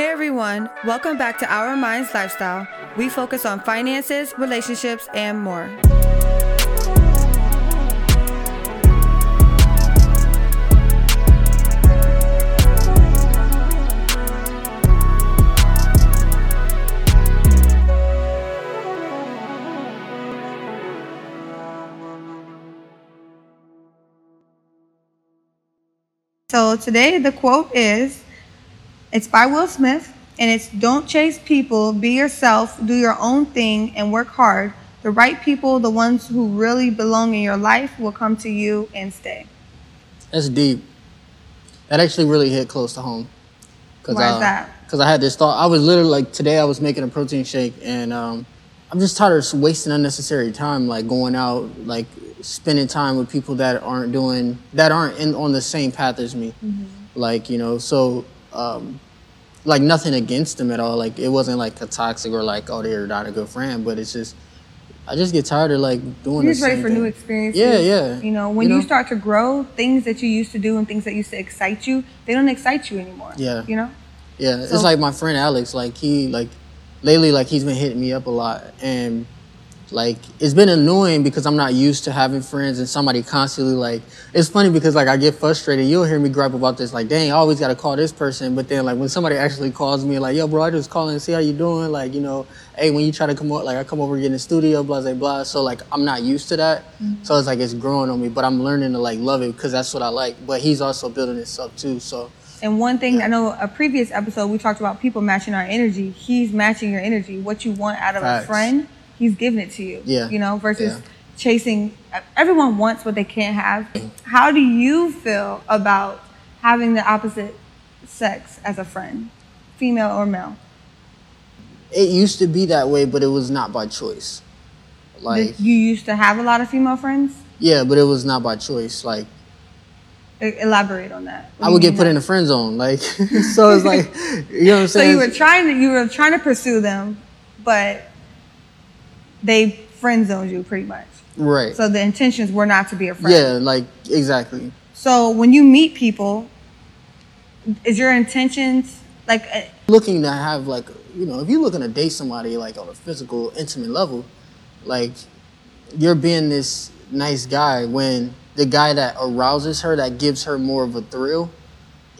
Hey everyone, welcome back to Our Minds Lifestyle. We focus on finances, relationships, and more. So today the quote is it's by Will Smith and it's don't chase people, be yourself, do your own thing and work hard. The right people, the ones who really belong in your life will come to you and stay. That's deep. That actually really hit close to home. Cause, Why is uh, that? Because I had this thought. I was literally like today. I was making a protein shake, and um, I'm just tired of wasting unnecessary time, like going out, like spending time with people that aren't doing that aren't in on the same path as me. Like you know, so um, like nothing against them at all. Like it wasn't like a toxic or like oh they're not a good friend, but it's just I just get tired of like doing. You're the just ready for thing. new experiences. Yeah, yeah. You know, when You you, start to grow, things that you used to do and things that used to excite you, they don't excite you anymore. Yeah. You know? Yeah, So- it's like my friend Alex. Like he like lately, like he's been hitting me up a lot, and like it's been annoying because I'm not used to having friends and somebody constantly like. It's funny because like I get frustrated. You'll hear me gripe about this. Like, dang, I always got to call this person. But then like when somebody actually calls me, like, yo, bro, I just calling to see how you doing. Like, you know, hey, when you try to come up, like I come over get in the studio, blah blah blah. So like I'm not used to that. Mm-hmm. So it's like it's growing on me. But I'm learning to like love it because that's what I like. But he's also building this up too. So. And one thing I know a previous episode we talked about people matching our energy. He's matching your energy. What you want out of Facts. a friend, he's giving it to you. Yeah. You know, versus Yeah. chasing everyone wants what they can't have. How do you feel about having the opposite sex as a friend? Female or male? It used to be that way, but it was not by choice. Like, you used to have a lot of female friends? yeah, but it was not by choice. Like, Elaborate on that. What I would get put that? in the friend zone. Like, so it's like, you know what I'm So you were trying to you were trying to pursue them, but they friend zoned you pretty much. right. So the intentions were not to be a friend. yeah, like exactly. So when you meet people, is your intentions like uh, Looking to have like, you know, if you're looking to date somebody like on a physical, intimate level, like you're being this nice guy when the guy that arouses her, that gives her more of a thrill,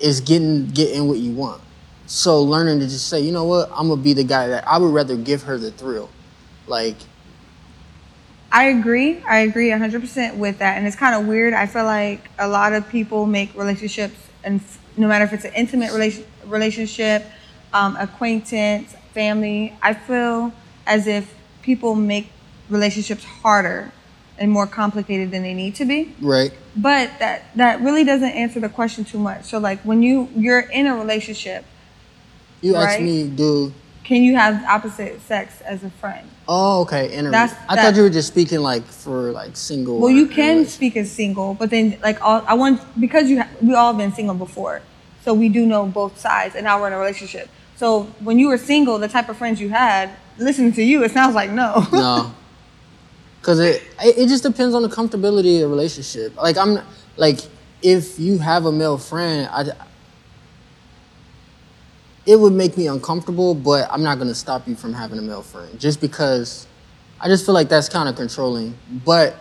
is getting getting what you want. So learning to just say, you know what, I'm gonna be the guy that I would rather give her the thrill. Like, I agree. I agree 100% with that. And it's kind of weird. I feel like a lot of people make relationships, and no matter if it's an intimate relation, relationship, um, acquaintance, family, I feel as if people make relationships harder and more complicated than they need to be. right? But that that really doesn't answer the question too much. So like when you you're in a relationship, You asked Right. me, do can you have opposite sex as a friend? oh okay, inter- That's- I that- thought you were just speaking like for like single. Well, you can speak as single, but then like all, I want because you ha- we all been single before, so we do know both sides, and now we're in a relationship. So when you were single, the type of friends you had, listening to you, it sounds like no. No. Cause it it it just depends on the comfortability of the relationship. Like I'm like if you have a male friend, I it would make me uncomfortable, but I'm not gonna stop you from having a male friend just because I just feel like that's kind of controlling. But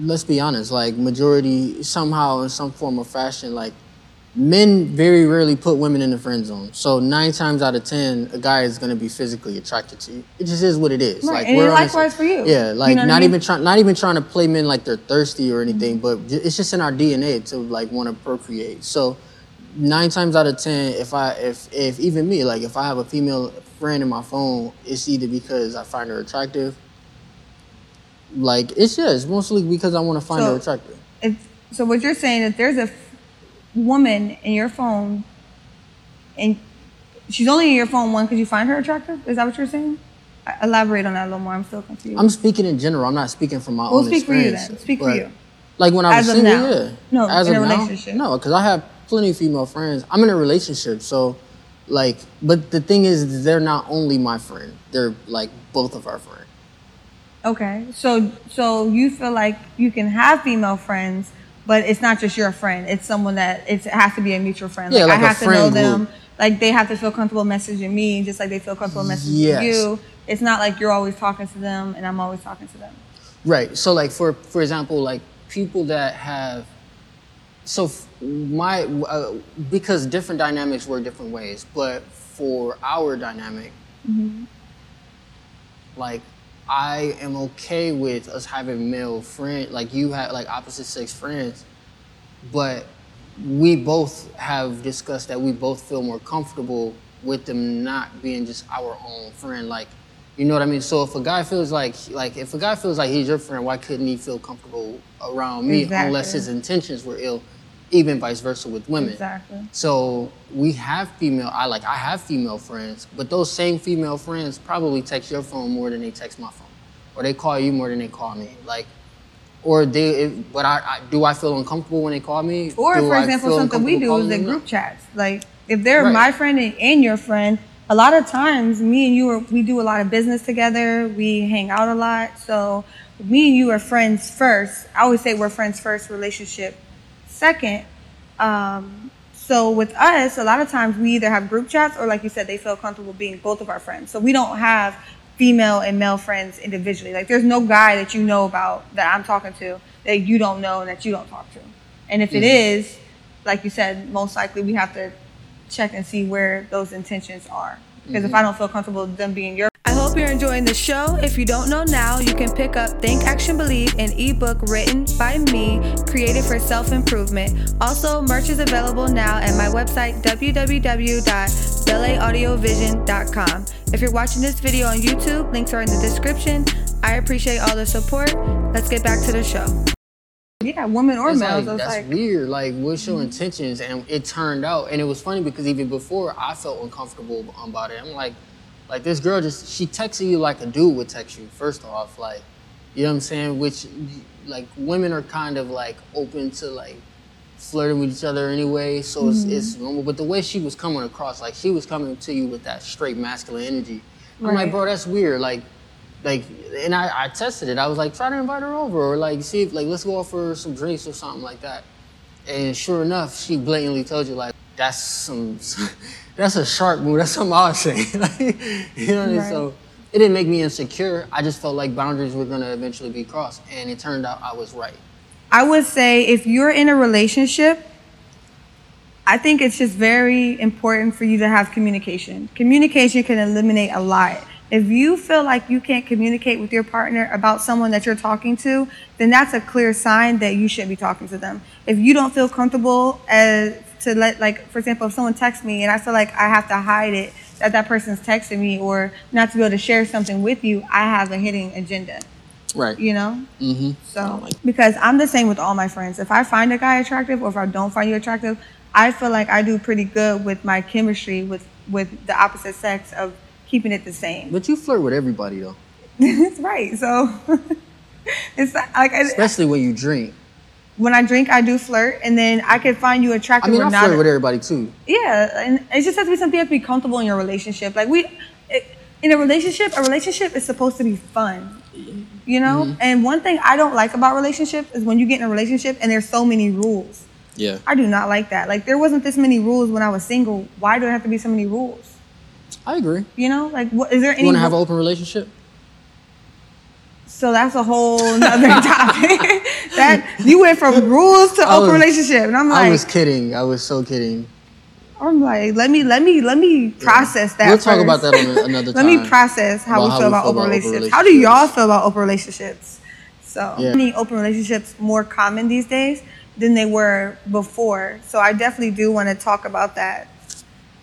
let's be honest, like majority somehow in some form or fashion, like men very rarely put women in the friend zone. So nine times out of ten, a guy is gonna be physically attracted to you. It just is what it is. Right, Like and we're likewise for you. Yeah, You like know what I not mean? even trying, not even trying to play men like they're thirsty or anything, but it's just in our DNA to like want to procreate. So nine times out of ten, if I if if even me, like if I have a female friend in my phone, it's either because I find her attractive. Like it's just mostly because I want to find So- her attractive. It's, so what you're saying is there's a f- woman in your phone, and she's only in your phone one because you find her attractive. Is that what you're saying? I- Elaborate on that a little more. I'm still confused. I'm speaking in general. I'm not speaking from my Well, own speak for you then. Speak for you. Like when I was single, now. yeah. No, as in a now, relationship. no, because I have plenty of female friends. I'm in a relationship, so like, but the thing is, they're not only my friend. They're like both of our friends. Okay, so so you feel like you can have female friends, but it's not just your friend. It's someone that it's, it has to be a mutual friend. Yeah, like I a have to know them. group. like they have to feel comfortable messaging me, just like they feel comfortable messaging Yes. you. It's not like you're always talking to them and I'm always talking to them. Right. So like for for example, like people that have so my uh, because different dynamics work different ways, but for our dynamic, like I am okay with us having male friend, like you have like opposite sex friends, but we both have discussed that we both feel more comfortable with them not being just our own friend. Like, you know what I mean? So if a guy feels like like if a guy feels like he's your friend, why couldn't he feel comfortable around me Exactly. unless his intentions were ill? Even vice versa with women. Exactly. So we have female. I like. I have female friends, but those same female friends probably text your phone more than they text my phone, or they call you more than they call me. Like, or they. If, but I, I do. I feel uncomfortable when they call me. Or, Do for example, something we do is the group chats. Like, if they're Right. my friend and, and your friend, a lot of times me and you are we do a lot of business together. We hang out a lot. So me and you are friends first. I always say we're friends first, relationship second. Um, so with us, a lot of times we either have group chats or, like you said, they feel comfortable being both of our friends. So we don't have female and male friends individually. Like there's no guy that you know about that I'm talking to that you don't know and that you don't talk to. And if it is, like you said, most likely we have to check and see where those intentions are. Because if I don't feel comfortable them being your you're enjoying the show. If you don't know now, you can pick up Think Action Believe, an ebook written by me, created for self improvement. Also, merch is available now at my website, www.belaudiovision.com. If you're watching this video on YouTube, links are in the description. I appreciate all the support. Let's get back to the show. Yeah, women or It's males. like, that's like, weird. Like, what's your intentions? And it turned out, and it was funny because even before I felt uncomfortable about it. I'm like, like this girl just she texted you like a dude would text you. First off, like, you know what I'm saying? Which, like, women are kind of like open to like flirting with each other anyway, so it's, mm-hmm. it's normal. But the way she was coming across, like, she was coming to you with that straight masculine energy. I'm Right. like, bro, that's weird. Like, like, and I, I tested it. I was like, try to invite her over, or like, see if like, let's go out for some drinks or something like that. And sure enough, she blatantly told you like, that's some, that's a shark move. That's something I was saying. like, you know, what I mean? Right. so it didn't make me insecure. I just felt like boundaries were gonna eventually be crossed, and it turned out I was right. I would say if you're in a relationship, I think it's just very important for you to have communication. Communication can eliminate a lot. If you feel like you can't communicate with your partner about someone that you're talking to, then that's a clear sign that you shouldn't be talking to them. If you don't feel comfortable as to let, like, for example, if someone texts me and I feel like I have to hide it that that person's texting me or not to be able to share something with you, I have a hidden agenda Right. you know? Mm-hmm. So, because I'm the same with all my friends. If I find a guy attractive or if I don't find you attractive, I feel like I do pretty good with my chemistry with, with the opposite sex of keeping it the same. But you flirt with everybody though, That's right. So, it's not- like I, especially when you drink. When I drink, I do flirt, and then I could find you attractive. I mean, or I not. flirt with everybody too. Yeah, and it just has to be something you have to be comfortable in your relationship. Like we, it, in a relationship, a relationship is supposed to be fun, you know. Mm-hmm. And one thing I don't like about relationships is when you get in a relationship and there's so many rules. Yeah. I do not like that. Like there wasn't this many rules when I was single. Why do there have to be so many rules? I agree. You know, like what is there any? You want to have an open relationship? So that's a whole nother topic. that you went from rules to I open was- relationship, and I'm like, I was kidding. I was so kidding. I'm like, let me, let me, let me process that. We'll talk about that on another Let me process how we how feel we about feel open about open relationships. How do y'all feel about open relationships? So, Yeah. many open relationships more common these days than they were before. So, I definitely do want to talk about that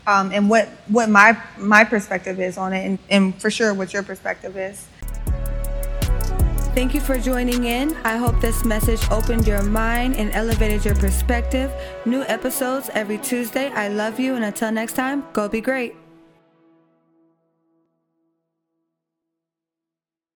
um, and what what my my perspective is on it, and, and for sure what your perspective is. Thank you for joining in. I hope this message opened your mind and elevated your perspective. New episodes every Tuesday. I love you, and until next time, go be great.